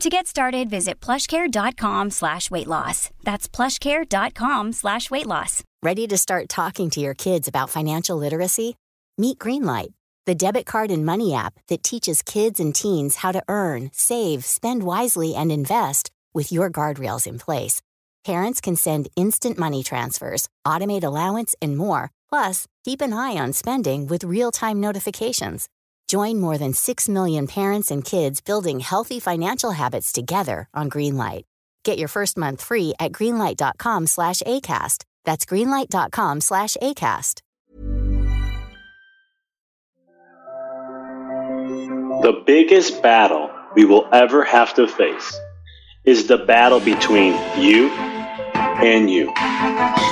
To get started, visit plushcare.com slash weight loss. That's plushcare.com slash weight loss. Ready to start talking to your kids about financial literacy? Meet Greenlight, the debit card and money app that teaches kids and teens how to earn, save, spend wisely, and invest with your guardrails in place. Parents can send instant money transfers, automate allowance, and more. Plus, keep an eye on spending with real time notifications. Join more than 6 million parents and kids building healthy financial habits together on Greenlight. Get your first month free at greenlight.com slash ACAST. That's greenlight.com slash ACAST. The biggest battle we will ever have to face is the battle between you and you.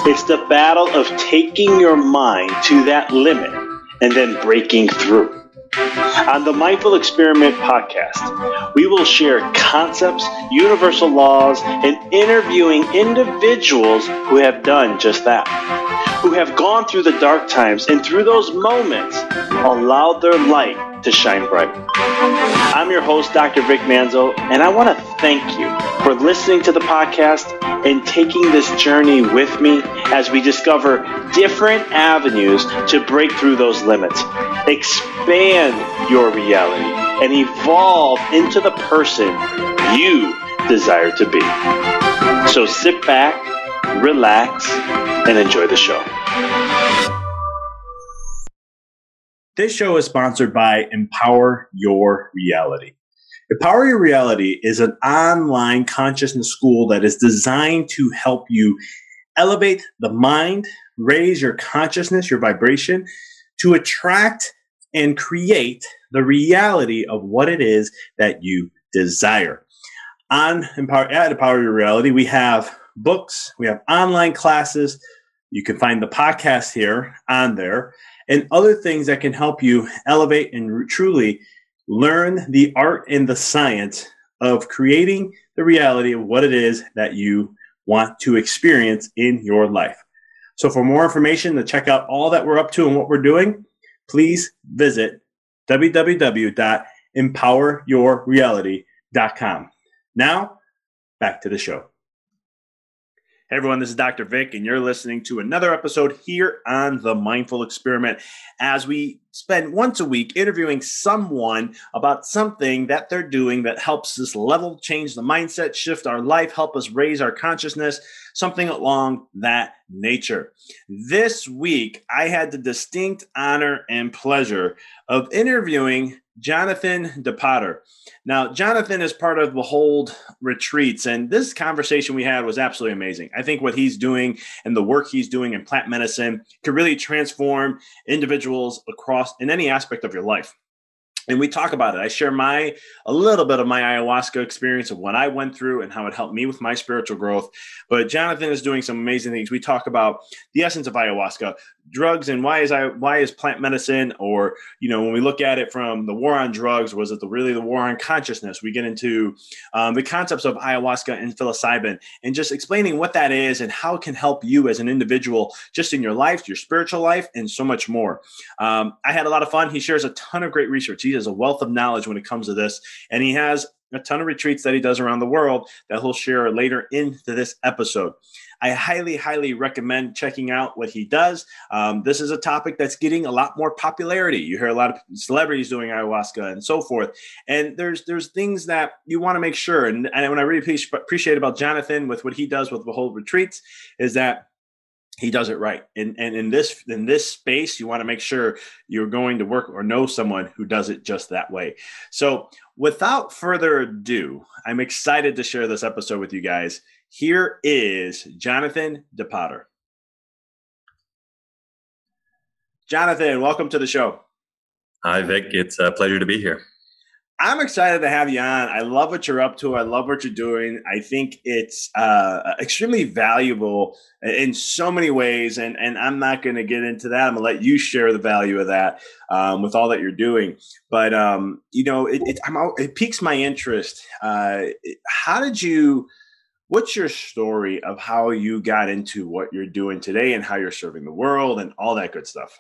It's the battle of taking your mind to that limit and then breaking through. On the Mindful Experiment podcast, we will share concepts, universal laws, and interviewing individuals who have done just that, who have gone through the dark times and through those moments allowed their light to shine bright. I'm your host, Dr. Vic Manzo, and I want to thank you for listening to the podcast and taking this journey with me as we discover different avenues to break through those limits, expand your reality, and evolve into the person you desire to be. So sit back, relax, and enjoy the show. This show is sponsored by Empower Your Reality. Empower Your Reality is an online consciousness school that is designed to help you elevate the mind, raise your consciousness, your vibration, to attract and create the reality of what it is that you desire. On Empower, at Empower Your Reality, we have books, we have online classes. You can find the podcast here on there and other things that can help you elevate and truly learn the art and the science of creating the reality of what it is that you want to experience in your life. So, for more information to check out all that we're up to and what we're doing, please visit www.empoweryourreality.com. Now, back to the show. Hey everyone, this is Dr. Vic, and you're listening to another episode here on the Mindful Experiment as we spend once a week interviewing someone about something that they're doing that helps us level, change the mindset, shift our life, help us raise our consciousness, something along that nature. This week, I had the distinct honor and pleasure of interviewing Jonathan de Potter. Now, Jonathan is part of Behold Retreats, and this conversation we had was absolutely amazing. I think what he's doing and the work he's doing in plant medicine could really transform individuals across in any aspect of your life and we talk about it. I share my a little bit of my ayahuasca experience of what I went through and how it helped me with my spiritual growth. But Jonathan is doing some amazing things. We talk about the essence of ayahuasca, drugs and why is I why is plant medicine or you know when we look at it from the war on drugs was it the, really the war on consciousness? We get into um, the concepts of ayahuasca and psilocybin and just explaining what that is and how it can help you as an individual just in your life your spiritual life and so much more. Um, I had a lot of fun. He shares a ton of great research. He has a wealth of knowledge when it comes to this and he has a ton of retreats that he does around the world that he'll share later into this episode. I highly, highly recommend checking out what he does. Um, this is a topic that's getting a lot more popularity. You hear a lot of celebrities doing ayahuasca and so forth. And there's there's things that you want to make sure. And, and what I really appreciate about Jonathan with what he does with Behold Retreats is that he does it right. And, and in this in this space, you want to make sure you're going to work or know someone who does it just that way. So without further ado, I'm excited to share this episode with you guys. Here is Jonathan de Potter. Jonathan, welcome to the show. Hi, Vic. It's a pleasure to be here. I'm excited to have you on. I love what you're up to. I love what you're doing. I think it's uh, extremely valuable in so many ways, and and I'm not going to get into that. I'm going to let you share the value of that um, with all that you're doing. But um, you know, it it, it piques my interest. Uh, how did you? What's your story of how you got into what you're doing today and how you're serving the world and all that good stuff?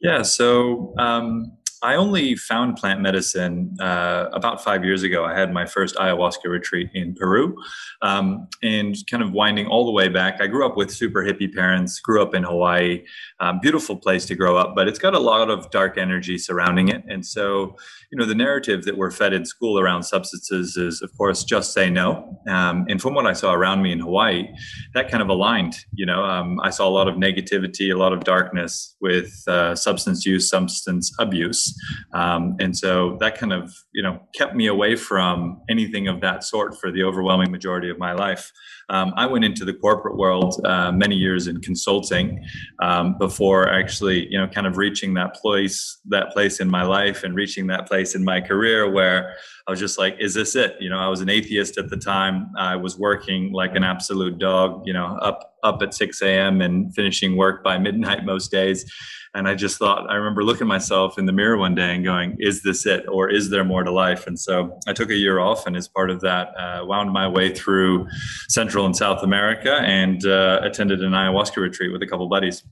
Yeah, so um, I only found plant medicine uh, about five years ago. I had my first ayahuasca retreat in Peru, um, and kind of winding all the way back. I grew up with super hippie parents. Grew up in Hawaii, um, beautiful place to grow up, but it's got a lot of dark energy surrounding it. And so, you know, the narrative that we're fed in school around substances is, of course, just say no. Um, and from what I saw around me in Hawaii, that kind of aligned. You know, um, I saw a lot of negativity, a lot of darkness with uh, substance use, substance abuse. Um, and so that kind of, you know, kept me away from anything of that sort for the overwhelming majority of my life. Um, I went into the corporate world uh, many years in consulting um, before actually, you know, kind of reaching that place, that place in my life and reaching that place in my career where I was just like, is this it? You know, I was an atheist at the time. I was working like an absolute dog, you know, up up at 6 a.m. and finishing work by midnight most days. And I just thought, I remember looking myself in the mirror one day and going, is this it? Or is there more to life? And so I took a year off and as part of that, uh, wound my way through Central and South America and uh, attended an ayahuasca retreat with a couple buddies.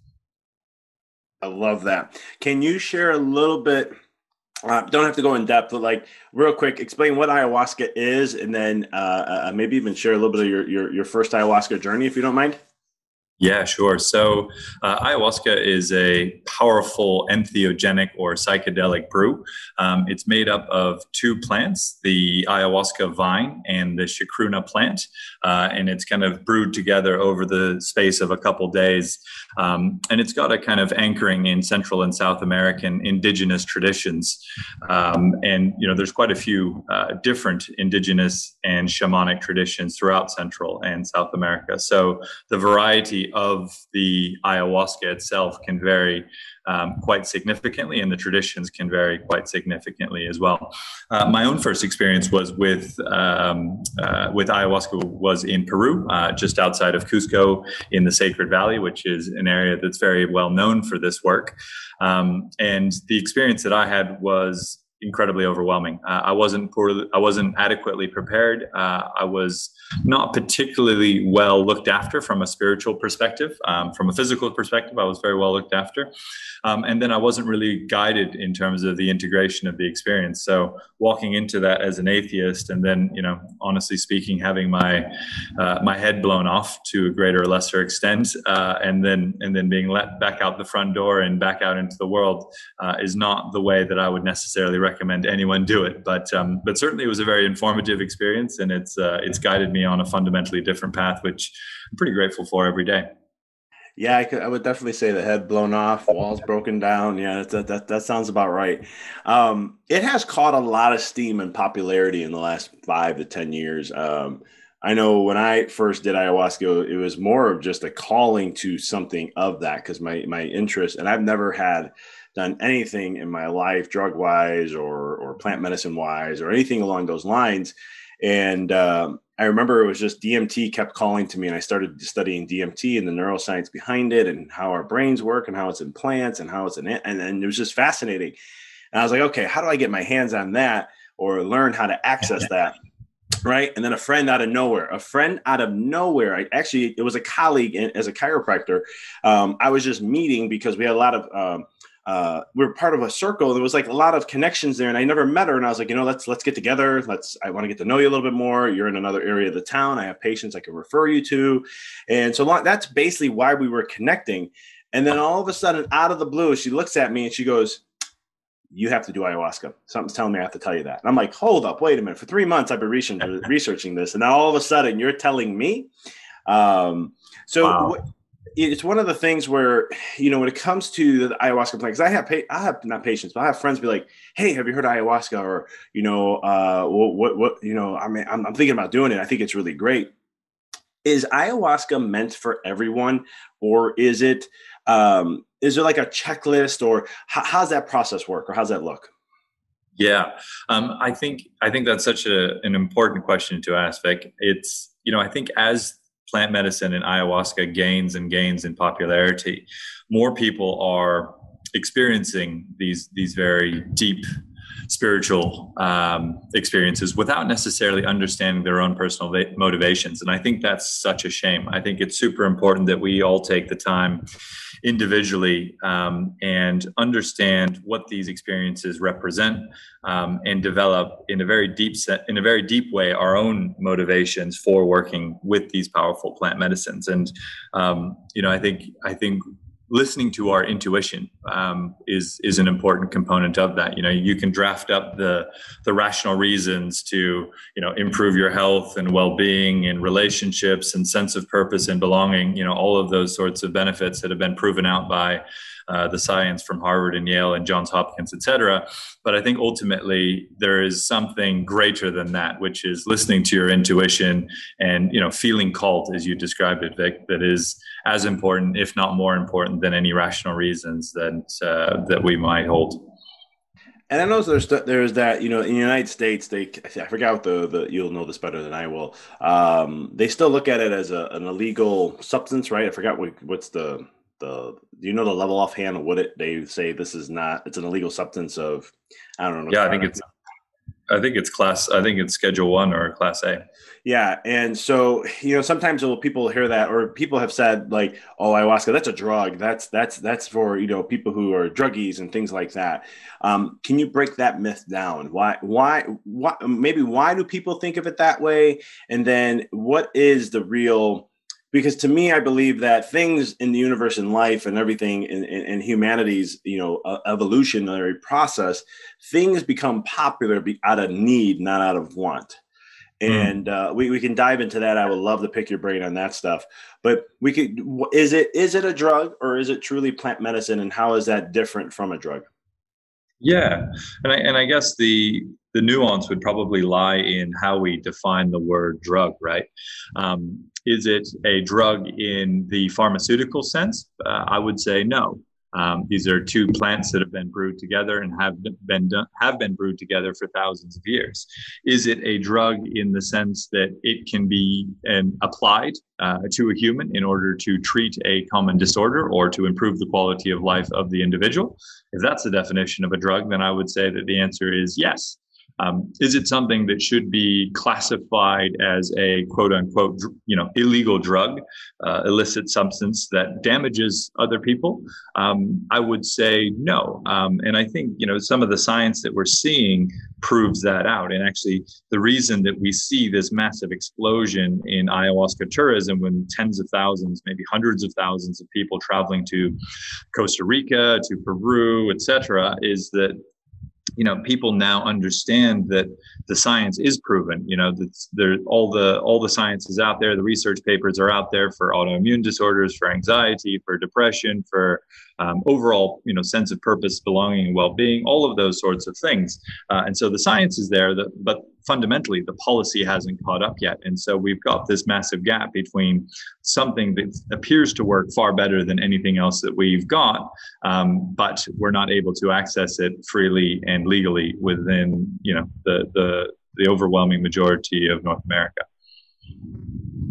I love that. Can you share a little bit? Uh, don't have to go in depth, but like real quick, explain what ayahuasca is, and then uh, uh, maybe even share a little bit of your, your your first ayahuasca journey, if you don't mind. Yeah, sure. So, uh, ayahuasca is a powerful entheogenic or psychedelic brew. Um, it's made up of two plants the ayahuasca vine and the chacruna plant. Uh, and it's kind of brewed together over the space of a couple days. Um, and it's got a kind of anchoring in Central and South American indigenous traditions. Um, and, you know, there's quite a few uh, different indigenous and shamanic traditions throughout Central and South America. So, the variety of the ayahuasca itself can vary um, quite significantly, and the traditions can vary quite significantly as well. Uh, my own first experience was with um, uh, with ayahuasca was in Peru, uh, just outside of Cusco, in the Sacred Valley, which is an area that's very well known for this work. Um, and the experience that I had was incredibly overwhelming. Uh, I wasn't poorly, I wasn't adequately prepared. Uh, I was not particularly well looked after from a spiritual perspective. Um, from a physical perspective, I was very well looked after. Um, and then I wasn't really guided in terms of the integration of the experience. So walking into that as an atheist, and then, you know, honestly speaking, having my uh, my head blown off to a greater or lesser extent, uh, and then and then being let back out the front door and back out into the world uh, is not the way that I would necessarily recommend anyone do it. But um, but certainly it was a very informative experience, and it's uh, it's guided me on a fundamentally different path, which I'm pretty grateful for every day. Yeah, I, could, I would definitely say the head blown off, walls broken down. Yeah, that that, that sounds about right. Um, it has caught a lot of steam and popularity in the last five to ten years. Um, I know when I first did ayahuasca, it was more of just a calling to something of that because my my interest, and I've never had done anything in my life drug wise or or plant medicine wise or anything along those lines and um, I remember it was just DMT kept calling to me, and I started studying DMT and the neuroscience behind it, and how our brains work, and how it's in plants, and how it's in it, and, and it was just fascinating. And I was like, okay, how do I get my hands on that or learn how to access that? right? And then a friend out of nowhere, a friend out of nowhere. I actually, it was a colleague in, as a chiropractor. Um, I was just meeting because we had a lot of um, uh, we were part of a circle. There was like a lot of connections there, and I never met her. And I was like, you know, let's let's get together. Let's. I want to get to know you a little bit more. You're in another area of the town. I have patients I can refer you to, and so that's basically why we were connecting. And then all of a sudden, out of the blue, she looks at me and she goes, "You have to do ayahuasca." Something's telling me I have to tell you that. And I'm like, "Hold up, wait a minute. For three months, I've been researching researching this, and now all of a sudden, you're telling me." Um, so. Wow it's one of the things where you know when it comes to the ayahuasca plant because I have I have not patients but I have friends be like hey have you heard ayahuasca? or you know uh, what, what, what you know I mean I'm, I'm thinking about doing it. I think it's really great. Is ayahuasca meant for everyone or is it um, is there like a checklist or how, how's that process work or how's that look? Yeah um, I think I think that's such a, an important question to ask Vic it's you know I think as plant medicine and ayahuasca gains and gains in popularity, more people are experiencing these these very deep spiritual um, experiences without necessarily understanding their own personal va- motivations. And I think that's such a shame. I think it's super important that we all take the time individually um, and understand what these experiences represent um, and develop in a very deep set in a very deep way our own motivations for working with these powerful plant medicines. And um, you know i think i think listening to our intuition um, is is an important component of that. You know, you can draft up the the rational reasons to you know improve your health and well being and relationships and sense of purpose and belonging. You know, all of those sorts of benefits that have been proven out by uh, the science from Harvard and Yale and Johns Hopkins, et cetera. But I think ultimately there is something greater than that, which is listening to your intuition and you know feeling called, as you described it, Vic. That is as important, if not more important, than any rational reasons that uh, that we might hold. And I know there's there's that you know in the United States they I forgot the, the you'll know this better than I will. Um, they still look at it as a, an illegal substance, right? I forgot what, what's the the do you know the level offhand of what it they say this is not it's an illegal substance of I don't know. Yeah, I think it's I think it's class I think it's schedule one or class A. Yeah. And so, you know, sometimes people hear that or people have said like, oh, ayahuasca, that's a drug. That's that's that's for, you know, people who are druggies and things like that. Um, can you break that myth down? Why why why maybe why do people think of it that way? And then what is the real because to me i believe that things in the universe and life and everything in, in, in humanity's you know uh, evolutionary process things become popular out of need not out of want. Hmm. and uh, we, we can dive into that. I would love to pick your brain on that stuff. But we could is it is it a drug or is it truly plant medicine and how is that different from a drug? Yeah. And i, and I guess the the nuance would probably lie in how we define the word drug right? Um, is it a drug in the pharmaceutical sense? Uh, I would say no. Um, these are two plants that have been brewed together and have been done, have been brewed together for thousands of years. Is it a drug in the sense that it can be um, applied uh, to a human in order to treat a common disorder or to improve the quality of life of the individual? If that's the definition of a drug, then I would say that the answer is yes. Um, is it something that should be classified as a quote unquote, you know, illegal drug, uh, illicit substance that damages other people? Um, I would say no. Um, and I think, you know, some of the science that we're seeing proves that out. And actually, the reason that we see this massive explosion in ayahuasca tourism when tens of thousands, maybe hundreds of thousands of people traveling to Costa Rica, to Peru, et cetera, is that you know people now understand that the science is proven you know that there all the all the science is out there. The research papers are out there for autoimmune disorders for anxiety for depression for um, overall you know sense of purpose belonging and well-being all of those sorts of things. Uh, and so the science is there that, but fundamentally the policy hasn't caught up yet and so we've got this massive gap between something that appears to work far better than anything else that we've got um, but we're not able to access it freely and legally within you know the the the overwhelming majority of North America.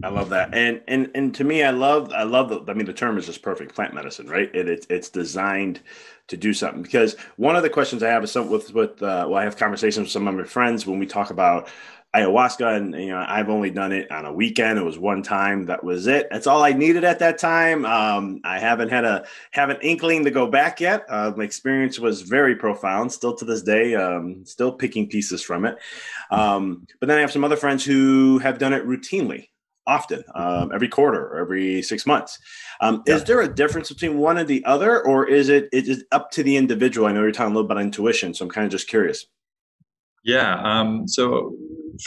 I love that, and and and to me, I love I love the. I mean, the term is just perfect. Plant medicine, right? It, it it's designed to do something. Because one of the questions I have is some with with uh, well, I have conversations with some of my friends when we talk about ayahuasca, and you know, I've only done it on a weekend. It was one time. That was it. That's all I needed at that time. Um, I haven't had a have an inkling to go back yet. Uh, my experience was very profound. Still to this day, um, still picking pieces from it. Um, but then I have some other friends who have done it routinely often, um, every quarter or every six months. Um, yeah. Is there a difference between one and the other, or is it it is up to the individual? I know you're talking a little about intuition, so I'm kind of just curious. Yeah. Um, so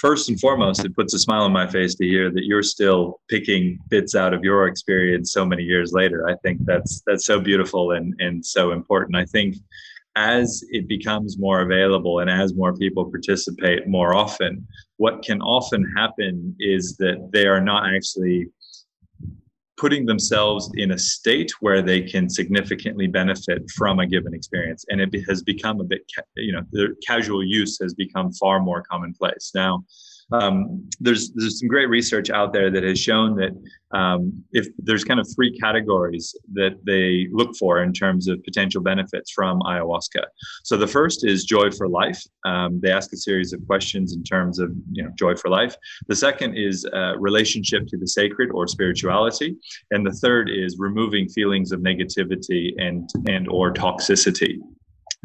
first and foremost, it puts a smile on my face to hear that you're still picking bits out of your experience so many years later. I think that's that's so beautiful and and so important. I think as it becomes more available and as more people participate more often, what can often happen is that they are not actually putting themselves in a state where they can significantly benefit from a given experience. And it has become a bit you know the casual use has become far more commonplace. Now um, there's there's some great research out there that has shown that um, if there's kind of three categories that they look for in terms of potential benefits from ayahuasca. So the first is joy for life. Um, they ask a series of questions in terms of you know joy for life. The second is uh, relationship to the sacred or spirituality, and the third is removing feelings of negativity and and or toxicity.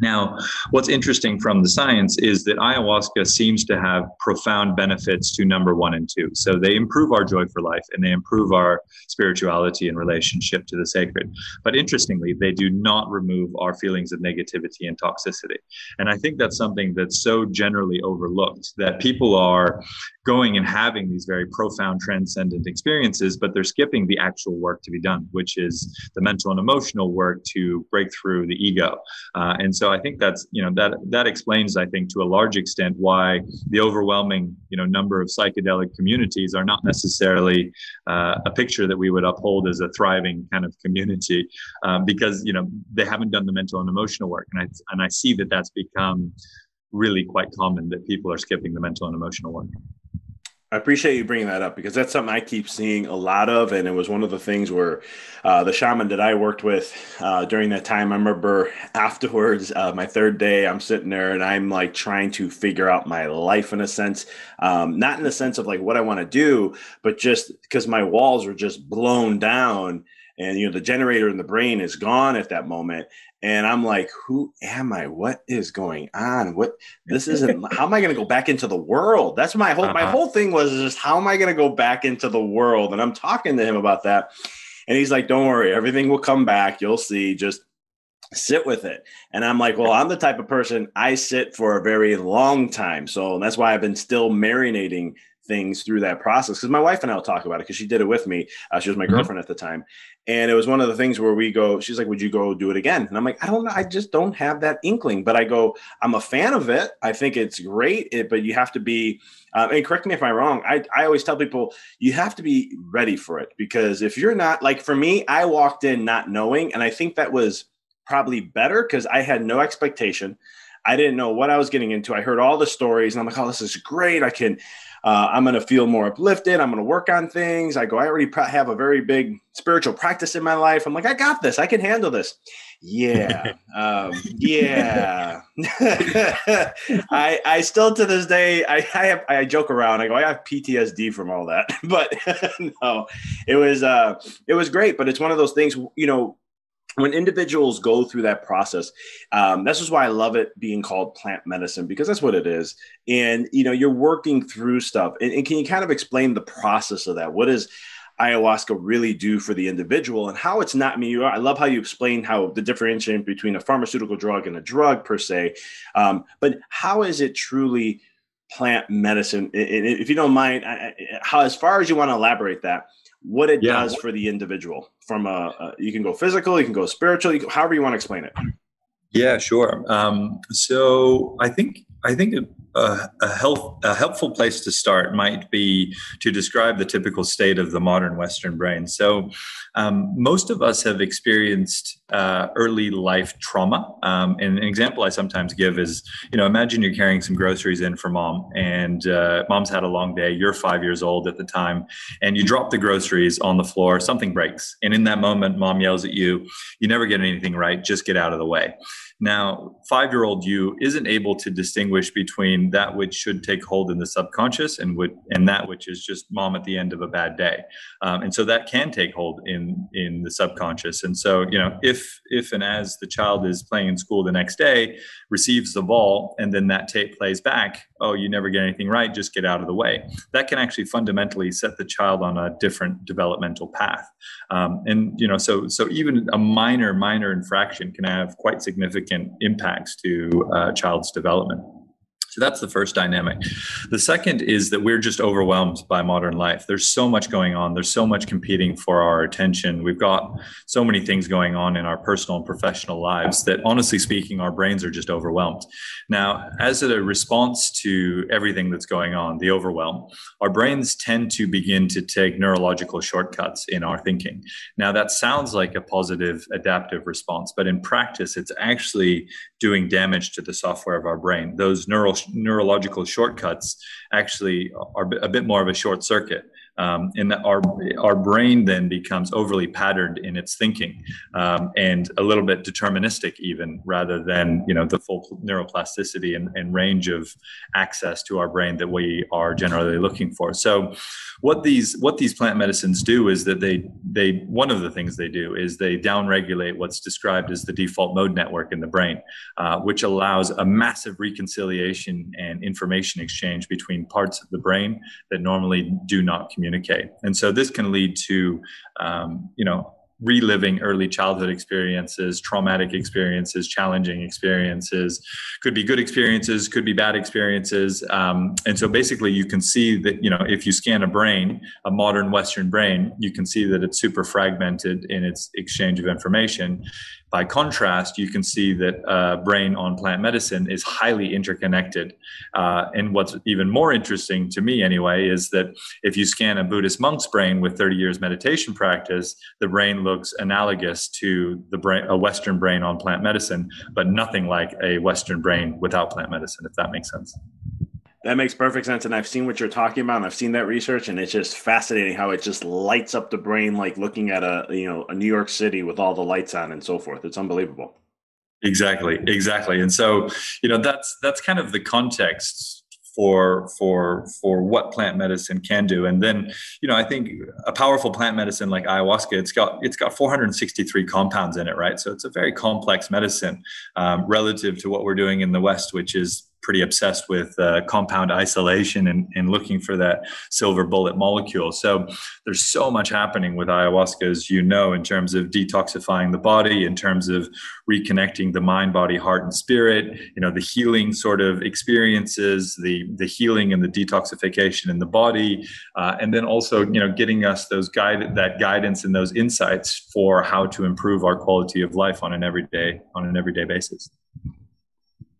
Now, what's interesting from the science is that ayahuasca seems to have profound benefits to number one and two. So they improve our joy for life and they improve our spirituality and relationship to the sacred. But interestingly, they do not remove our feelings of negativity and toxicity. And I think that's something that's so generally overlooked that people are going and having these very profound transcendent experiences, but they're skipping the actual work to be done, which is the mental and emotional work to break through the ego. Uh, and so I think that's you know that that explains I think to a large extent why the overwhelming you know number of psychedelic communities are not necessarily uh, a picture that we would uphold as a thriving kind of community um, because you know they haven't done the mental and emotional work, and I and I see that that's become really quite common that people are skipping the mental and emotional work. I appreciate you bringing that up because that's something I keep seeing a lot of, and it was one of the things where uh, the shaman that I worked with uh, during that time. I remember afterwards, uh, my third day, I'm sitting there and I'm like trying to figure out my life in a sense, um, not in the sense of like what I want to do, but just because my walls are just blown down and you know the generator in the brain is gone at that moment and i'm like who am i? What is going on? What this isn't how am i going to go back into the world? That's my whole uh-huh. my whole thing was just how am i going to go back into the world? And i'm talking to him about that and he's like don't worry everything will come back. You'll see. Just sit with it. And i'm like well i'm the type of person i sit for a very long time so that's why i've been still marinating things through that process because my wife and I'll talk about it because she did it with me. Uh, she was my mm-hmm. girlfriend at the time, and it was one of the things where we go. She's like, "Would you go do it again?" And I'm like, "I don't know. I just don't have that inkling." But I go, "I'm a fan of it. I think it's great. It, but you have to be." Uh, and correct me if I'm wrong. I I always tell people you have to be ready for it because if you're not like for me, I walked in not knowing, and I think that was probably better because I had no expectation. I didn't know what I was getting into. I heard all the stories, and I'm like, "Oh, this is great. I can." Uh, I'm going to feel more uplifted. I'm going to work on things. I go, I already have a very big spiritual practice in my life. I'm like, I got this. I can handle this. Yeah. um, yeah. I, I still to this day, I, I have, I joke around. I go, I have PTSD from all that, but no, it was, uh, it was great, but it's one of those things, you know, when individuals go through that process um, this is why i love it being called plant medicine because that's what it is. And you know you're working through stuff. And, and can you kind of explain the process of that? What does ayahuasca really do for the individual and how it's not me You are i love how you explain how the differentiation between a pharmaceutical drug and a drug per se um, but how is it truly plant medicine? If you don't mind how as far as you want to elaborate that what it yeah. does for the individual from a, a, you can go physical you can go spiritual you however you want to explain it yeah sure um, so i think i think a, health, a helpful place to start might be to describe the typical state of the modern western brain so um, most of us have experienced uh, early life trauma. Um, and an example I sometimes give is, you know, imagine you're carrying some groceries in for mom, and uh, mom's had a long day. You're five years old at the time, and you drop the groceries on the floor. Something breaks, and in that moment, mom yells at you. You never get anything right. Just get out of the way. Now, five year old you isn't able to distinguish between that which should take hold in the subconscious and, would, and that which is just mom at the end of a bad day. Um, and so that can take hold in, in the subconscious. And so, you know, if, if and as the child is playing in school the next day, receives the ball, and then that tape plays back, oh, you never get anything right, just get out of the way. That can actually fundamentally set the child on a different developmental path. Um, and, you know, so, so even a minor, minor infraction can have quite significant significant impacts to a uh, child's development. So that's the first dynamic. The second is that we're just overwhelmed by modern life. There's so much going on. There's so much competing for our attention. We've got so many things going on in our personal and professional lives that, honestly speaking, our brains are just overwhelmed. Now, as a response to everything that's going on, the overwhelm, our brains tend to begin to take neurological shortcuts in our thinking. Now, that sounds like a positive adaptive response, but in practice, it's actually doing damage to the software of our brain. Those neural neurological shortcuts actually are a bit more of a short circuit um, and our our brain then becomes overly patterned in its thinking um, and a little bit deterministic even rather than you know the full neuroplasticity and, and, range of access to our brain that we are generally looking for so what these what these plant medicines do is that they they one of the things they do is they downregulate what's described as the default mode network in the brain uh, which allows a massive reconciliation and information exchange between parts of the brain that normally do not communicate. And so this can lead to, um, you know, reliving early childhood experiences, traumatic experiences, challenging experiences. Could be good experiences, could be bad experiences. Um, and so basically, you can see that, you know, if you scan a brain, a modern Western brain, you can see that it's super fragmented in its exchange of information. By contrast, you can see that uh, brain on plant medicine is highly interconnected. Uh, and what's even more interesting to me, anyway, is that if you scan a Buddhist monk's brain with 30 years meditation practice, the brain looks analogous to the brain, a Western brain on plant medicine, but nothing like a Western brain without plant medicine, if that makes sense. That makes perfect sense. And I've seen what you're talking about and I've seen that research and it's just fascinating how it just lights up the brain like looking at a you know a New York City with all the lights on and so forth. It's unbelievable. Exactly. Exactly. And so, you know, that's that's kind of the context for for for what plant medicine can do. And then you know i think a powerful plant medicine like ayahuasca it's got it's got 463 compounds in it right? So it's a very complex medicine um, relative to what we're doing in the west which is pretty obsessed with uh, compound isolation and, and looking for that silver bullet molecule. So there's so much happening with ayahuasca, as you know, in terms of detoxifying the body, in terms of reconnecting the mind, body, heart, and spirit. You know, the healing sort of experiences, the the healing and the detoxification in the body, uh, and then also you know getting us those guide that guidance and those insights for how to improve our quality of life on an everyday on an everyday basis.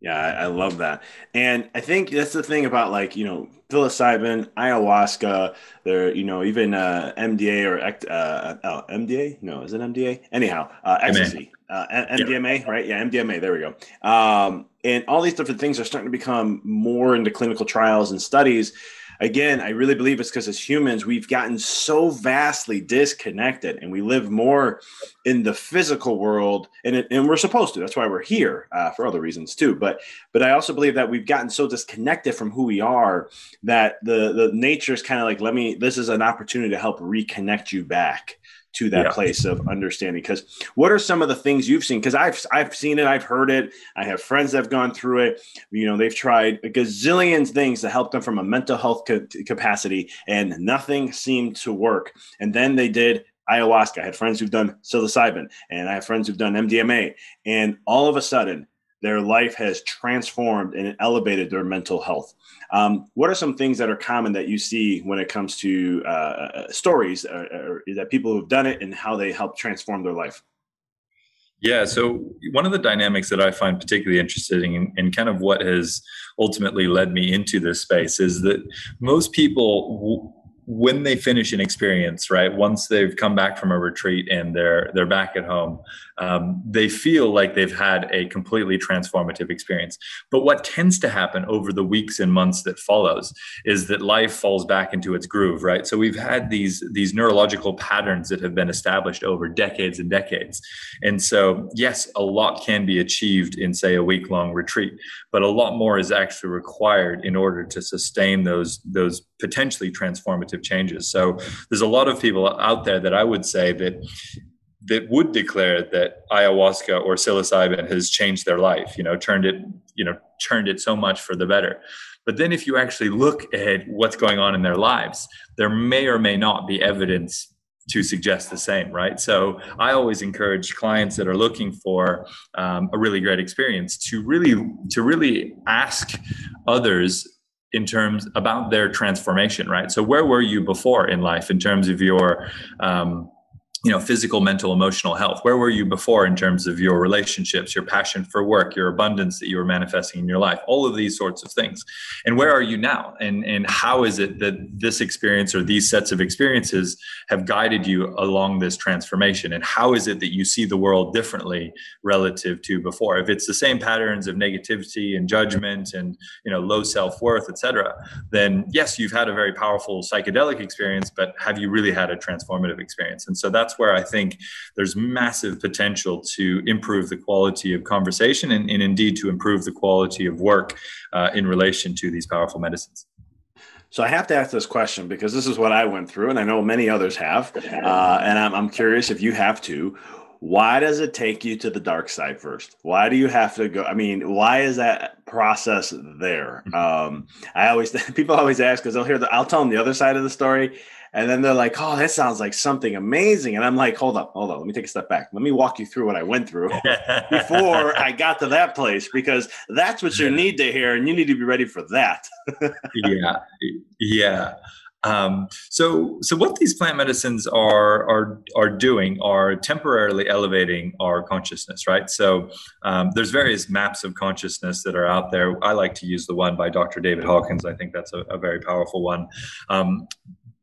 Yeah, I, I, love that. And I think that's the thing about like, you know, psilocybin, ayahuasca, there, you know, even uh, MDA or uh, oh, MDA? No, is it MDA? Anyhow, uh, ecstasy, uh, MDMA, right? Yeah, MDMA. There we go. Um, and all these different things are starting to become more into clinical trials and studies again, I really believe it's because as humans, we've gotten so vastly disconnected and we live more in the physical world and, it, and we're supposed to. That's why we're here uh, for other reasons too. But, but I also believe that we've gotten so disconnected from who we are that the, the nature is kind of like, let me, this is an opportunity to help reconnect you back to that yeah. place of understanding because what are some of the things you've seen? Because i've i've seen it i've heard it i have friends that have gone through it you know they've tried a gazillion things to help them from a mental health ca- capacity and nothing seemed to work. And then they did ayahuasca. I had friends who've done psilocybin and i have friends who've done mdma and all of a sudden their life has transformed and elevated their mental health. Um, what are some things that are common that you see when it comes to uh, uh stories or, uh, or that people who've done it and how they help transform their life? Yeah, so one of the dynamics that I find particularly interesting and, kind of what has ultimately led me into this space is that most people when they finish an experience, right? Once they've come back from a retreat and they're they're back at home, um, they feel like they've had a completely transformative experience. But what tends to happen over the weeks and months that follows is that life falls back into its groove, right? So we've had these these neurological patterns that have been established over decades and decades, and so yes, a lot can be achieved in say a week long retreat, but a lot more is actually required in order to sustain those those potentially transformative changes. So there's a lot of people out there that I would say that that would declare that ayahuasca or psilocybin has changed their life, you know, turned it, you know, turned it so much for the better. But then if you actually look at what's going on in their lives, there may or may not be evidence to suggest the same, right? So I always encourage clients that are looking for um, a really great experience to really to really ask others in terms about their transformation, right? So where were you before in life in terms of your um, you know physical mental emotional health? Where were you before in terms of your relationships your passion for work your abundance that you were manifesting in your life? All of these sorts of things. And where are you now? And and how is it that this experience or these sets of experiences have guided you along this transformation? And how is it that you see the world differently relative to before? If it's the same patterns of negativity and judgment and you know low self-worth etc then yes you've had a very powerful psychedelic experience but have you really had a transformative experience? And so that's that's where I think there's massive potential to improve the quality of conversation and, and indeed to improve the quality of work uh, in relation to these powerful medicines. So I have to ask this question because this is what I went through, and I know many others have. Uh, and I'm, I'm curious if you have to. Why does it take you to the dark side first? Why do you have to go? I mean, why is that process there? Mm-hmm. Um, I always people always ask because they'll hear the I'll tell them the other side of the story, and then they're like, oh, that sounds like something amazing. And I'm like, hold up, hold on. Let me take a step back. Let me walk you through what I went through before I got to that place, because that's what you need to hear. And you need to be ready for that. yeah. Yeah. Um, so, so what these plant medicines are are are doing are temporarily elevating our consciousness, right? So, um, there's various maps of consciousness that are out there. I like to use the one by Dr. David Hawkins. I think that's a, a very powerful one. Um,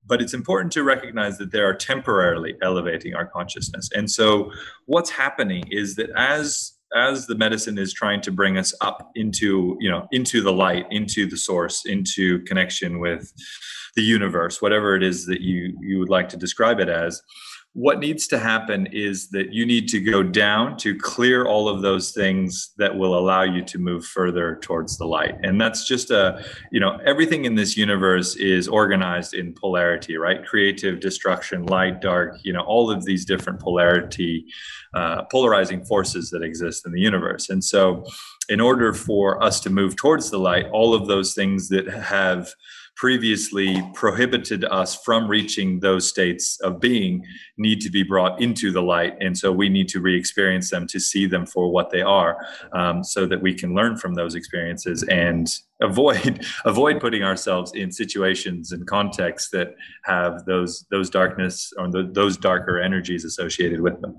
but it's important to recognize that they are temporarily elevating our consciousness. And so what's happening is that as as the medicine is trying to bring us up into you know into the light into the source into connection with the universe whatever it is that you you would like to describe it as what needs to happen is that you need to go down to clear all of those things that will allow you to move further towards the light. And that's just a you know everything in this universe is organized in polarity right? Creative destruction light dark you know all of these different polarity uh, polarizing forces that exist in the universe. And so in order for us to move towards the light all of those things that have previously prohibited us from reaching those states of being need to be brought into the light. And so we need to re-experience them to see them for what they are um, so that we can learn from those experiences and avoid avoid putting ourselves in situations and contexts that have those those darkness or the, those darker energies associated with them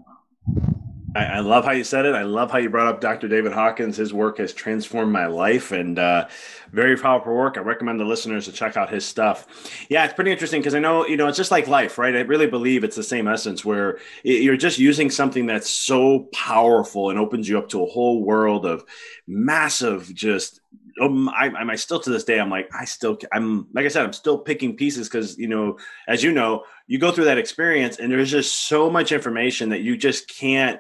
I, I, love how you said it. I love how you brought up Dr. David Hawkins. His work has transformed my life and uh, very powerful work. I recommend the listeners to check out his stuff. Yeah, it's pretty interesting because I know, you know, it's just like life, right? I really believe it's the same essence where you're just using something that's so powerful and opens you up to a whole world of massive, just um, I, am I still to this day, I'm like, I still, I'm like I said, I'm still picking pieces because you know, as you know, you go through that experience and there's just so much information that you just can't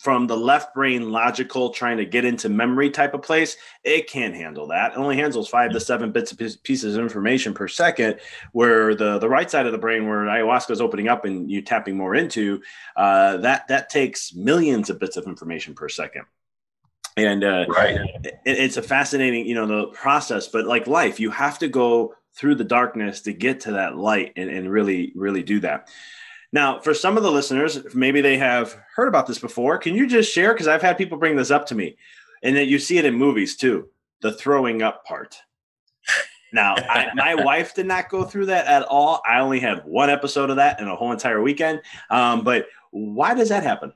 from the left brain logical trying to get into memory type of place it can't handle that. It only handles five to seven bits of pieces of information per second where the the right side of the brain where ayahuasca is opening up and you tapping more into uh, that that takes millions of bits of information per second. And uh, right. It, it's a fascinating you know the process but like life you have to go through the darkness to get to that light and, and really really do that now, for some of the listeners, maybe they have heard about this before. Can you just share? Because I've had people bring this up to me, and that you see it in movies too the throwing up part. Now, I, my wife did not go through that at all. I only had one episode of that in a whole entire weekend. Um, but why does that happen?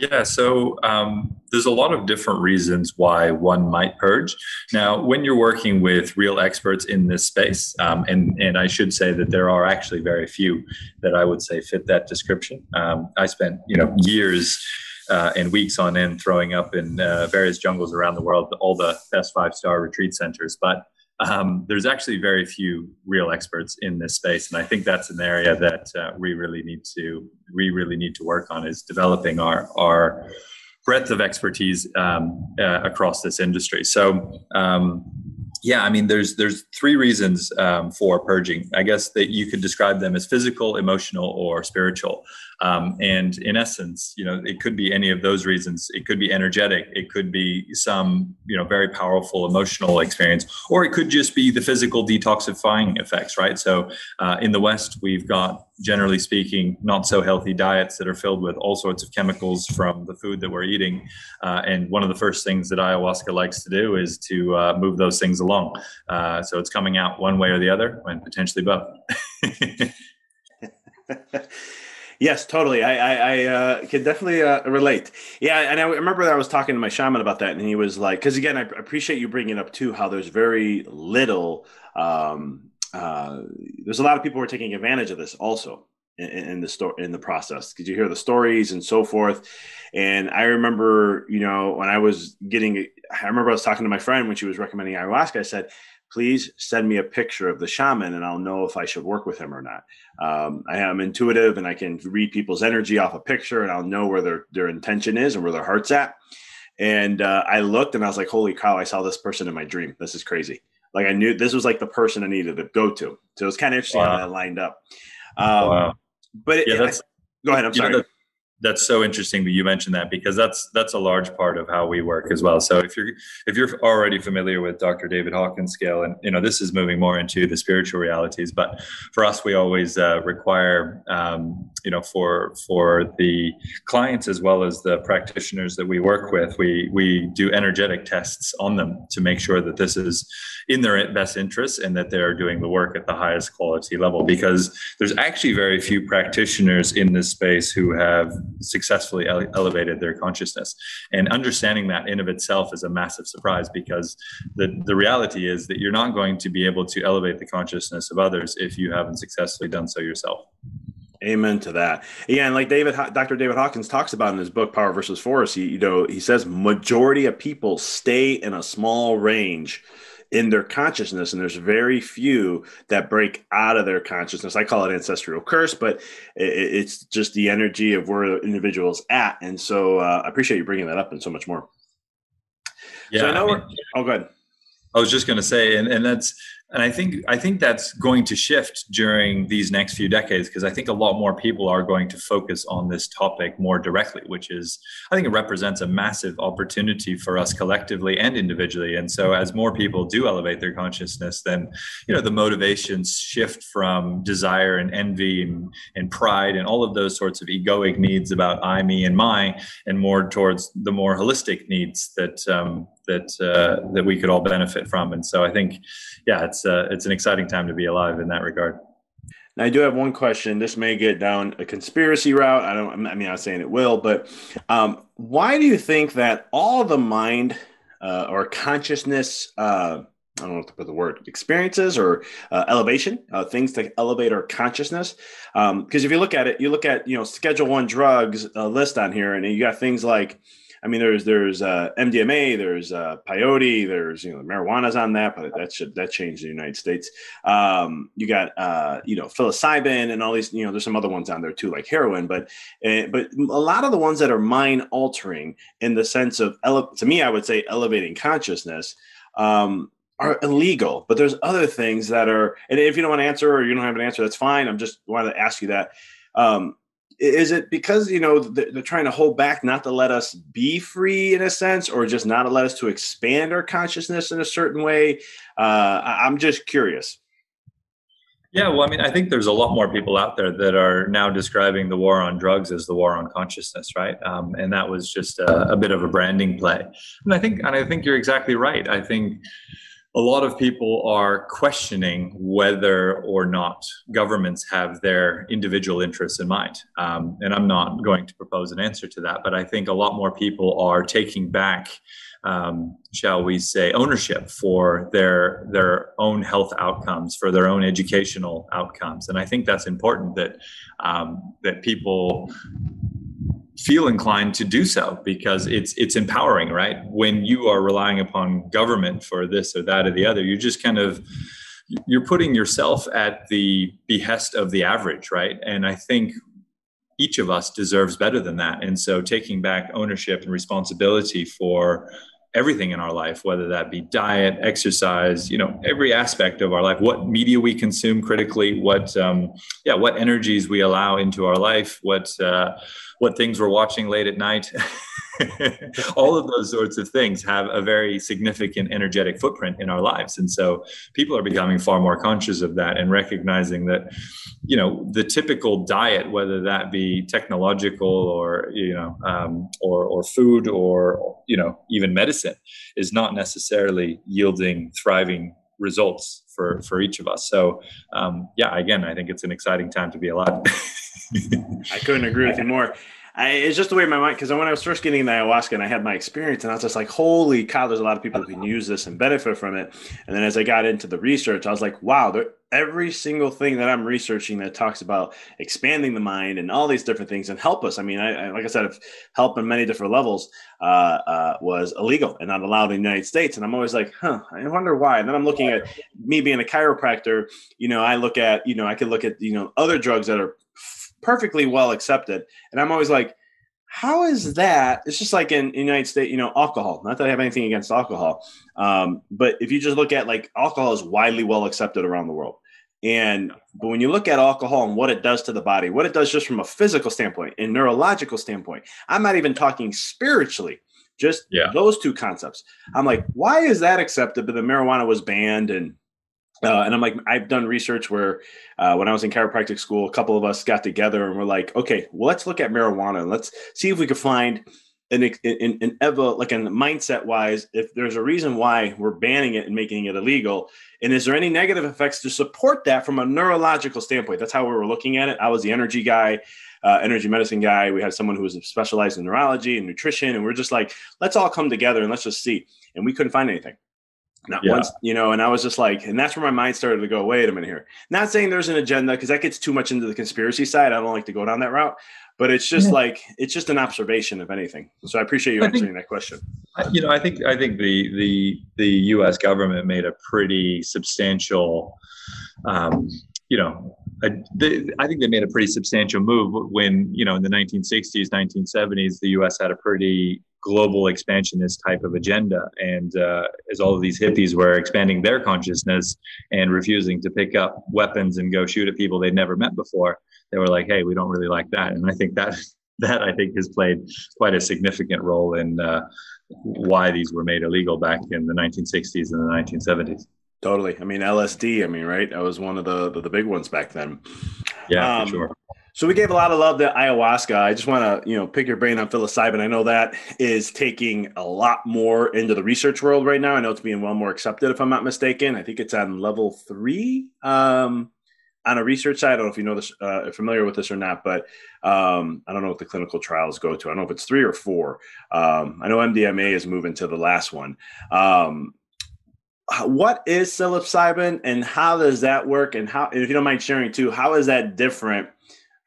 Yeah, so um, there's a lot of different reasons why one might purge. Now, when you're working with real experts in this space, um, and and I should say that there are actually very few that I would say fit that description. Um, I spent you know years. Uh, and weeks on end throwing up in uh, various jungles around the world, all the best five star retreat centers. But um, there's actually very few real experts in this space, and I think that's an area that uh, we really need to we really need to work on is developing our our breadth of expertise um, uh, across this industry. So. Um, yeah, I mean, there's there's three reasons um, for purging. I guess that you could describe them as physical, emotional, or spiritual. Um, and in essence, you know, it could be any of those reasons. It could be energetic. It could be some, you know, very powerful emotional experience, or it could just be the physical detoxifying effects, right? So uh, in the West, we've got, generally speaking, not so healthy diets that are filled with all sorts of chemicals from the food that we're eating. Uh, and one of the first things that ayahuasca likes to do is to uh, move those things along. Uh, so it's coming out one way or the other, and potentially both. Yes, totally. I I, I uh, can definitely uh, relate. Yeah, and I remember that I was talking to my shaman about that, and he was like, "Because again, I appreciate you bringing it up too how there's very little. Um, uh, there's a lot of people who are taking advantage of this also in, in the story in the process because you hear the stories and so forth. And I remember, you know, when I was getting, I remember I was talking to my friend when she was recommending ayahuasca. I said, please send me a picture of the shaman and I'll know if I should work with him or not. Um, I am intuitive and I can read people's energy off a picture and I'll know where their, their intention is and where their heart's at. And uh, I looked and I was like, holy cow, I saw this person in my dream. This is crazy. Like I knew this was like the person I needed to go to. So it was kind of interesting wow. how that lined up. Um, wow. But it, yeah, that's, I, go ahead. I'm sorry. Know, that's so interesting that you mentioned that because that's that's a large part of how we work as well. So if you're if you're already familiar with Dr. David Hawkins scale, and you know this is moving more into the spiritual realities, but for us, we always uh, require um, you know for for the clients as well as the practitioners that we work with, we we do energetic tests on them to make sure that this is in their best interests and that they're doing the work at the highest quality level. Because there's actually very few practitioners in this space who have successfully ele- elevated their consciousness. And understanding that in of itself is a massive surprise because the, the reality is that you're not going to be able to elevate the consciousness of others if you haven't successfully done so yourself. Amen to that. Yeah, and like David, Dr. David Hawkins talks about in his book Power versus Force, he, you know, he says majority of people stay in a small range in their consciousness and there's very few that break out of their consciousness. I call it ancestral curse but it's just the energy of where the individual's at. And so uh, i appreciate you bringing that up and so much more. Yeah so I know I mean, oh good i was just going to say and, and that's and I think I think that's going to shift during these next few decades because I think a lot more people are going to focus on this topic more directly, which is I think it represents a massive opportunity for us collectively and individually. And so as more people do elevate their consciousness, then you know the motivations shift from desire and envy and, and pride and all of those sorts of egoic needs about I, me, and my, and more towards the more holistic needs that um, that uh, that we could all benefit from. And so I think, yeah, it's uh, it's an exciting time to be alive in that regard. Now, I do have one question. This may get down a conspiracy route. I don't. I mean, I'm not saying it will, but um, why do you think that all the mind uh, or consciousness? Uh, I don't know what to put the word experiences or uh, elevation, uh, things to elevate our consciousness. Because um, if you look at it, you look at you know Schedule One drugs uh, list on here, and you got things like I mean, there's there's uh, MDMA, there's uh, peyote, there's you know marijuana's on that, but that should that changed the United States. Um, you got uh, you know psilocybin and all these you know there's some other ones on there too like heroin, but uh, but a lot of the ones that are mind altering in the sense of ele- to me I would say elevating consciousness. Um, are illegal, but there's other things that are, and if you don't want to answer or you don't have an answer, that's fine. I'm just wanted to ask you that. Um, is it because you know they're trying to hold back not to let us be free in a sense or just not to let us to expand our consciousness in a certain way? Uh, i'm just curious. Yeah well i mean i think there's a lot more people out there that are now describing the war on drugs as the war on consciousness right? Um, and that was just a, a bit of a branding play. And i think and i think you're exactly right. I think a lot of people are questioning whether or not governments have their individual interests in mind. Um, and I'm not going to propose an answer to that, but I think a lot more people are taking back, um, shall we say, ownership for their their own health outcomes, for their own educational outcomes. And I think that's important that um, that people feel inclined to do so because it's it's empowering right? When you are relying upon government for this or that or the other you're just kind of you're putting yourself at the behest of the average right? And i think each of us deserves better than that. And so taking back ownership and responsibility for everything in our life whether that be diet exercise you know every aspect of our life what media we consume critically what um, yeah what energies we allow into our life what uh, what things we're watching late at night. All of those sorts of things have a very significant energetic footprint in our lives. And so people are becoming far more conscious of that and recognizing that, you know, the typical diet, whether that be technological or, you know, um, or, or food or, you know, even medicine is not necessarily yielding thriving results for for each of us. So um, yeah, again, I think it's an exciting time to be alive. I couldn't agree with you more. I, it's just the way my mind because when I was first getting the ayahuasca and I had my experience and I was just like, holy cow, there's a lot of people who can use this and benefit from it. And then as I got into the research, I was like, wow, there, every single thing that I'm researching that talks about expanding the mind and all these different things and help us. I mean, I, I like I said, help in many different levels uh, uh, was illegal and not allowed in the United States. And I'm always like, huh, I wonder why. And then I'm looking at me being a chiropractor. You know, I look at, you know, I could look at, you know, other drugs that are perfectly well accepted. And I'm always like, how is that? It's just like in, in the United States, you know, alcohol. Not that I have anything against alcohol, um, but if you just look at like alcohol is widely well accepted around the world. And but when you look at alcohol and what it does to the body, what it does just from a physical standpoint and neurological standpoint, I'm not even talking spiritually, just yeah. those two concepts. I'm like, why is that accepted? But the marijuana was banned and uh, and I'm like, I've done research where uh, when I was in chiropractic school, a couple of us got together and we're like, okay, well, let's look at marijuana and let's see if we could find an, an, an ever like a mindset wise, if there's a reason why we're banning it and making it illegal, and is there any negative effects to support that from a neurological standpoint? That's how we were looking at it. I was the energy guy. Uh, energy medicine guy. We had someone who was specialized in neurology and nutrition, and we're just like, let's all come together and let's just see. And we couldn't find anything. Not yeah. once, you know, and I was just like, and that's where my mind started to go, wait a minute here. Not saying there's an agenda because that gets too much into the conspiracy side. I don't like to go down that route, but it's just yeah. like it's just an observation of anything. So I appreciate you I answering think, that question. You know, I think I think the the the U.S. government made a pretty substantial, um, you know, I, they, I think they made a pretty substantial move when you know in the 1960s, 1970s, the U.S. had a pretty global expansionist type of agenda. And uh, as all of these hippies were expanding their consciousness and refusing to pick up weapons and go shoot at people they'd never met before, they were like, "Hey, we don't really like that." And I think that that I think has played quite a significant role in uh, why these were made illegal back in the 1960s and the 1970s. Totally. I mean, LSD. I mean, right? That was one of the the, the big ones back then. Yeah, um, for sure. So we gave a lot of love to ayahuasca. I just want to, you know, pick your brain on psilocybin. I know that is taking a lot more into the research world right now. I know it's being well more accepted, if I'm not mistaken. I think it's on level three um, on a research side. I don't know if you know this, uh, familiar with this or not, but um, I don't know what the clinical trials go to. I don't know if it's three or four. Um, I know MDMA is moving to the last one. Um, what is psilocybin and how does that work? And how, if you don't mind sharing too, how is that different?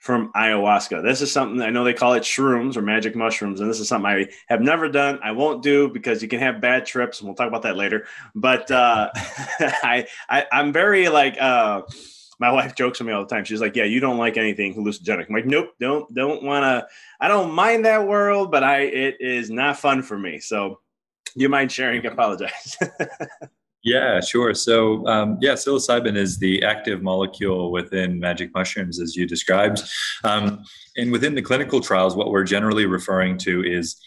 From ayahuasca. This is something I know they call it shrooms or magic mushrooms, and this is something I have never done. I won't do because you can have bad trips, and we'll talk about that later. But uh, I, I am very like uh, my wife jokes with me all the time. She's like, "Yeah, you don't like anything hallucinogenic." I'm like, "Nope, don't don't want to. I don't mind that world, but I it is not fun for me." So, you mind sharing? I apologize. Yeah, sure. So, um, yeah, psilocybin is the active molecule within magic mushrooms, as you described. Um, and within the clinical trials, what we're generally referring to is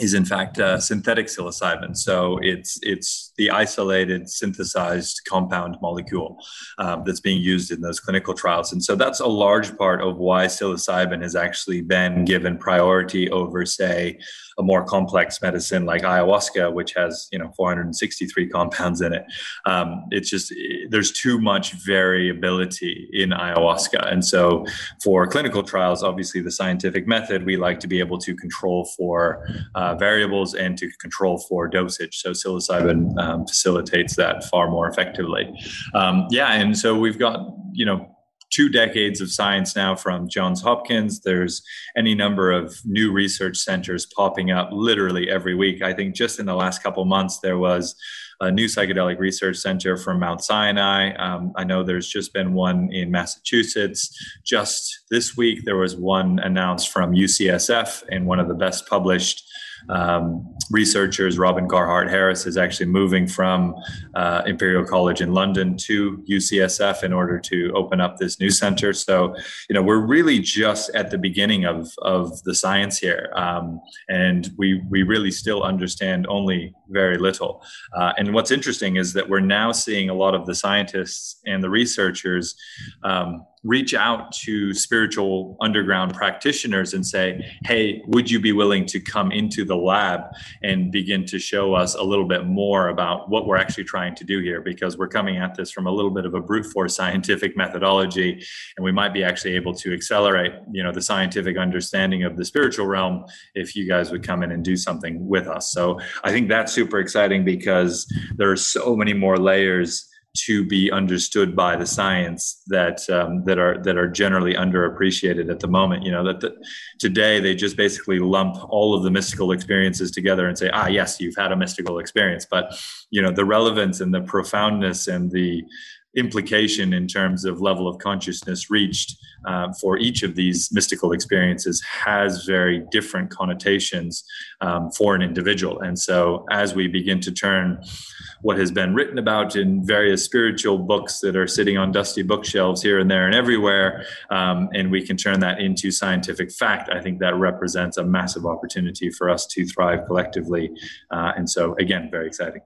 is in fact uh, synthetic psilocybin. So it's it's the isolated synthesized compound molecule um, that's being used in those clinical trials, and so that's a large part of why psilocybin has actually been given priority over, say, a more complex medicine like ayahuasca, which has you know 463 compounds in it. Um, it's just there's too much variability in ayahuasca, and so for clinical trials, obviously the scientific method, we like to be able to control for uh, variables and to control for dosage. So psilocybin um, facilitates that far more effectively. Um, yeah, and so we've got you know two decades of science now from Johns Hopkins. There's any number of new research centers popping up literally every week. I think just in the last couple months, there was a new psychedelic research center from Mount Sinai. Um, I know there's just been one in Massachusetts. Just this week, there was one announced from UCSF in one of the best published um, researchers, Robin Carhart Harris, is actually moving from uh, Imperial College in London to UCSF in order to open up this new center. So, you know, we're really just at the beginning of, of the science here. Um, and we, we really still understand only very little. Uh, and what's interesting is that we're now seeing a lot of the scientists and the researchers um, reach out to spiritual underground practitioners and say, hey, would you be willing to come into the lab and begin to show us a little bit more about what we're actually trying to do here? Because we're coming at this from a little bit of a brute force scientific methodology, and we might be actually able to accelerate, you know, the scientific understanding of the spiritual realm if you guys would come in and do something with us. So I think that's super exciting because there are so many more layers to be understood by the science that um, that are that are generally underappreciated at the moment. You know that the, today they just basically lump all of the mystical experiences together and say, ah, yes, you've had a mystical experience, but you know the relevance and the profoundness and the implication in terms of level of consciousness reached uh, for each of these mystical experiences has very different connotations um, for an individual. And so, as we begin to turn what has been written about in various spiritual books that are sitting on dusty bookshelves here and there and everywhere, um, and we can turn that into scientific fact, I think that represents a massive opportunity for us to thrive collectively. Uh, and so, again, very exciting.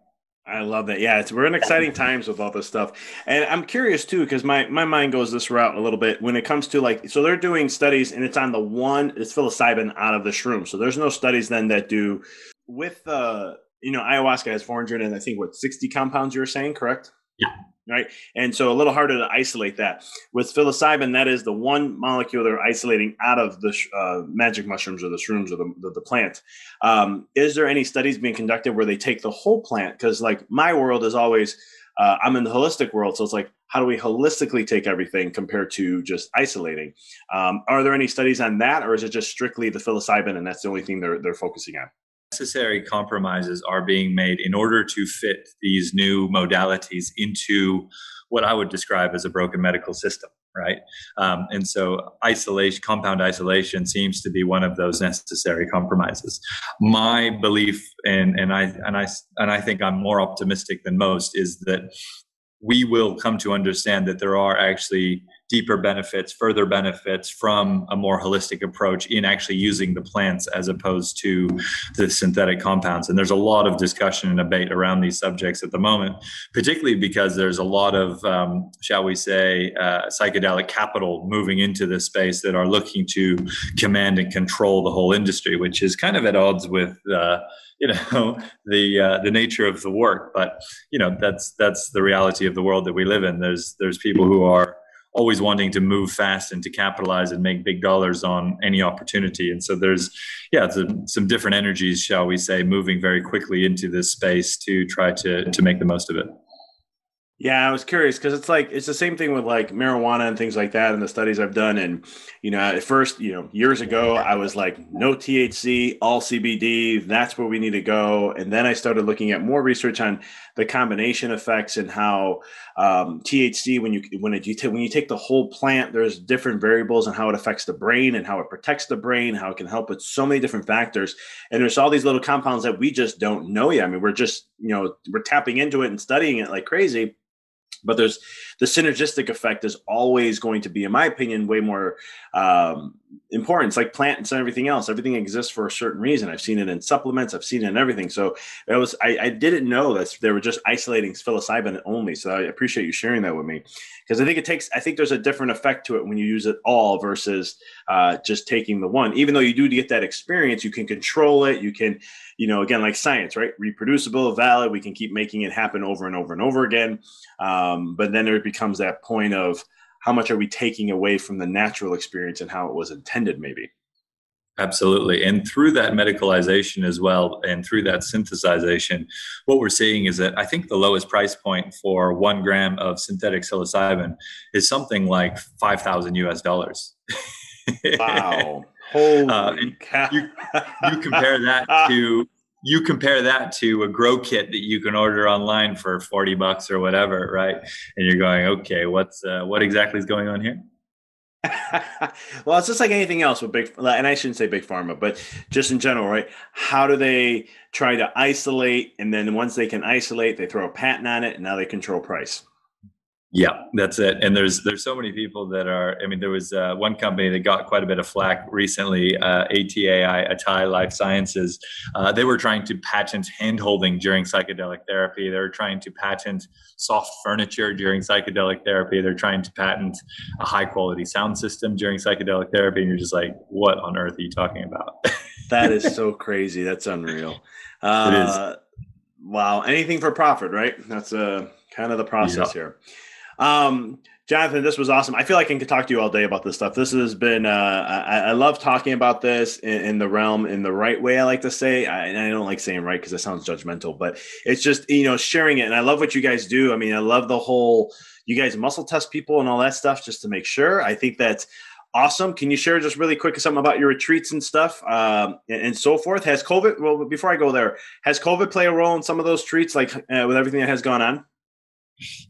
I love that. Yeah, it's we're in exciting times with all this stuff, and I'm curious too because my my mind goes this route a little bit when it comes to like so they're doing studies and it's on the one it's psilocybin out of the shroom. So there's no studies then that do with the uh, you know ayahuasca has 400 and I think what 60 compounds you were saying correct? Yeah right? And so a little harder to isolate that. With psilocybin, that is the one molecule they're isolating out of the uh, magic mushrooms or the shrooms or the, the, the plant. Um, is there any studies being conducted where they take the whole plant? Because like my world is always, uh, I'm in the holistic world, so it's like, how do we holistically take everything compared to just isolating? Um, are there any studies on that, or is it just strictly the psilocybin and that's the only thing they're they're focusing on? Necessary compromises are being made in order to fit these new modalities into what I would describe as a broken medical system, right? Um, and so, isolation, compound isolation, seems to be one of those necessary compromises. My belief, and and I and I and I think I'm more optimistic than most, is that we will come to understand that there are actually deeper benefits, further benefits from a more holistic approach in actually using the plants as opposed to the synthetic compounds. And there's a lot of discussion and debate around these subjects at the moment, particularly because there's a lot of, um, shall we say, uh, psychedelic capital moving into this space that are looking to command and control the whole industry, which is kind of at odds with. Uh, you know the uh, the nature of the work but you know that's that's the reality of the world that we live in there's there's people who are always wanting to move fast and to capitalize and make big dollars on any opportunity. And so there's, yeah, some, some different energies, shall we say, moving very quickly into this space to try to to make the most of it. Yeah, I was curious because it's like it's the same thing with like marijuana and things like that and the studies I've done. And you know, at first, you know, years ago, I was like, no THC, all CBD. That's where we need to go. And then I started looking at more research on the combination effects and how um, THC, when you when it, you t- when you take the whole plant, there's different variables and how it affects the brain and how it protects the brain, how it can help with so many different factors. And there's all these little compounds that we just don't know yet. I mean, we're just you know we're tapping into it and studying it like crazy but there's the synergistic effect is always going to be in my opinion way more um, important. It's like plants and everything else. Everything exists for a certain reason. I've seen it in supplements. I've seen it in everything. So it was i, I didn't know that they were just isolating psilocybin only. So i appreciate you sharing that with me. Because i think it takes i think there's a different effect to it when you use it all versus uh, just taking the one. Even though you do get that experience you can control it. You can you know, again, like science, right? Reproducible, valid. We can keep making it happen over and over and over again. Um, but then there becomes that point of how much are we taking away from the natural experience and how it was intended, maybe. Absolutely. And through that medicalization as well, and through that synthesization, what we're seeing is that I think the lowest price point for one gram of synthetic psilocybin is something like 5,000 US dollars. Wow. Holy uh, you, you compare that to you compare that to a grow kit that you can order online for 40 bucks or whatever right? And you're going okay what's uh, what exactly is going on here? Well it's just like anything else with big and i shouldn't say big pharma but just in general right? How do they try to isolate? And then once they can isolate they throw a patent on it and now they control price yeah, that's it. And there's there's so many people that are. I mean, there was uh, one company that got quite a bit of flack recently. Uh, ATAI, Atai Life Sciences. Uh, they were trying to patent handholding during psychedelic therapy. They were trying to patent soft furniture during psychedelic therapy. They're trying to patent a high quality sound system during psychedelic therapy. And you're just like, what on earth are you talking about? that is so crazy. That's unreal. it is. Uh, wow. Anything for profit, right? That's uh, kind of the process here. Um, Jonathan, this was awesome. I feel like I can talk to you all day about this stuff. This has been, uh, I, I, love talking about this in, in, the realm in the right way. I like to say, I, and I don't like saying right because it sounds judgmental, but it's just, you know, sharing it. And I love what you guys do. I mean, I love the whole, you guys muscle test people and all that stuff just to make sure. I think that's awesome. Can you share just really quick something about your retreats and stuff um, and, and, so forth? Has COVID, well, before I go there, has COVID play a role in some of those treats, like uh, with everything that has gone on?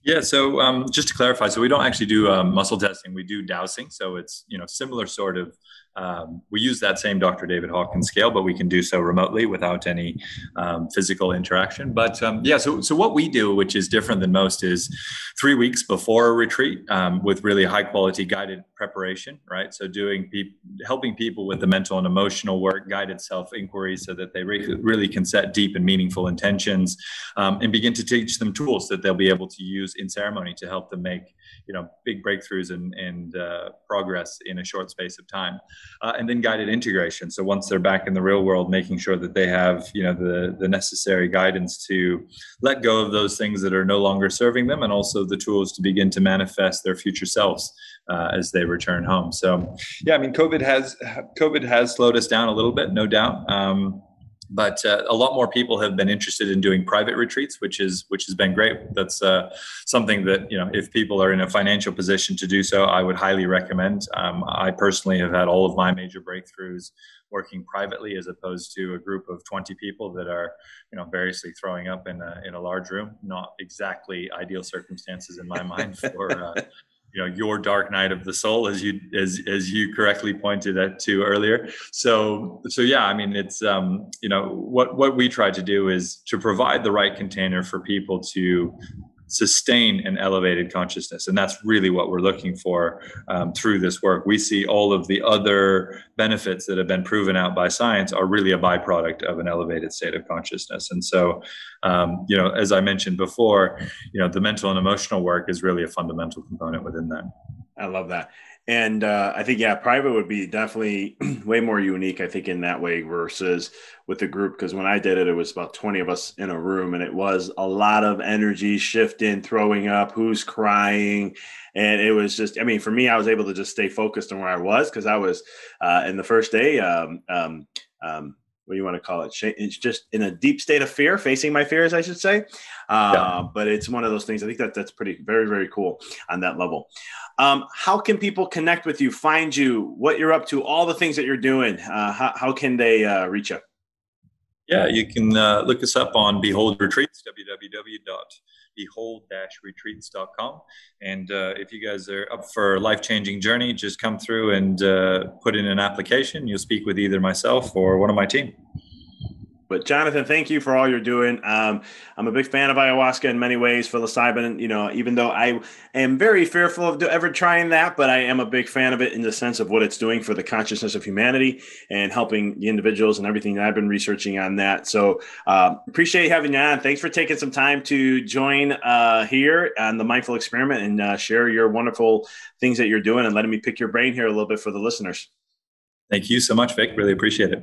Yeah. So um, just to clarify, so we don't actually do um, muscle testing. We do dowsing. So it's you know similar sort of um, we use that same Dr. David Hawkins scale, but we can do so remotely without any um, physical interaction. But um, yeah, so, so what we do, which is different than most, is three weeks before a retreat um, with really high quality guided preparation, right? So doing pe- helping people with the mental and emotional work, guided self inquiry, so that they re- really can set deep and meaningful intentions um, and begin to teach them tools that they'll be able to use in ceremony to help them make you know big breakthroughs and, and uh, progress in a short space of time uh, and then guided integration. So once they're back in the real world making sure that they have you know the the necessary guidance to let go of those things that are no longer serving them and also the tools to begin to manifest their future selves uh, as they return home. So yeah i mean covid has covid has slowed us down a little bit no doubt. Um, but uh, a lot more people have been interested in doing private retreats which is which has been great. That's uh, something that you know if people are in a financial position to do so i would highly recommend. Um, i personally have had all of my major breakthroughs working privately as opposed to a group of 20 people that are you know variously throwing up in a, in a large room. Not exactly ideal circumstances in my mind for uh, you know your dark night of the soul as you as as you correctly pointed at to earlier. So so yeah i mean it's um you know what what we try to do is to provide the right container for people to sustain an elevated consciousness. And that's really what we're looking for um, through this work. We see all of the other benefits that have been proven out by science are really a byproduct of an elevated state of consciousness. And so, um, you know, as I mentioned before, you know, the mental and emotional work is really a fundamental component within that. I love that. And uh, I think, yeah, private would be definitely way more unique, I think, in that way versus with the group. Because when I did it, it was about 20 of us in a room and it was a lot of energy shifting, throwing up, who's crying. And it was just, I mean, for me, I was able to just stay focused on where I was because I was uh, in the first day. Um, um, um, what do you want to call it? It's just in a deep state of fear, facing my fears, I should say. Uh, yeah. But it's one of those things. I think that that's pretty, very, very cool on that level. Um, how can people connect with you, find you, what you're up to, all the things that you're doing? Uh, how, how, can they uh, reach you? Yeah, you can uh, look us up on Behold Retreats, www.behold-retreats.com. And uh, if you guys are up for a life-changing journey, just come through and uh, put in an application. You'll speak with either myself or one of my team. But Jonathan, thank you for all you're doing. Um, I'm a big fan of ayahuasca in many ways, psilocybin. You know, even though I am very fearful of ever trying that, but I am a big fan of it in the sense of what it's doing for the consciousness of humanity and helping the individuals and everything that I've been researching on that. So uh, appreciate having you on. Thanks for taking some time to join uh, here on the Mindful Experiment and uh, share your wonderful things that you're doing and letting me pick your brain here a little bit for the listeners. Thank you so much, Vic. Really appreciate it.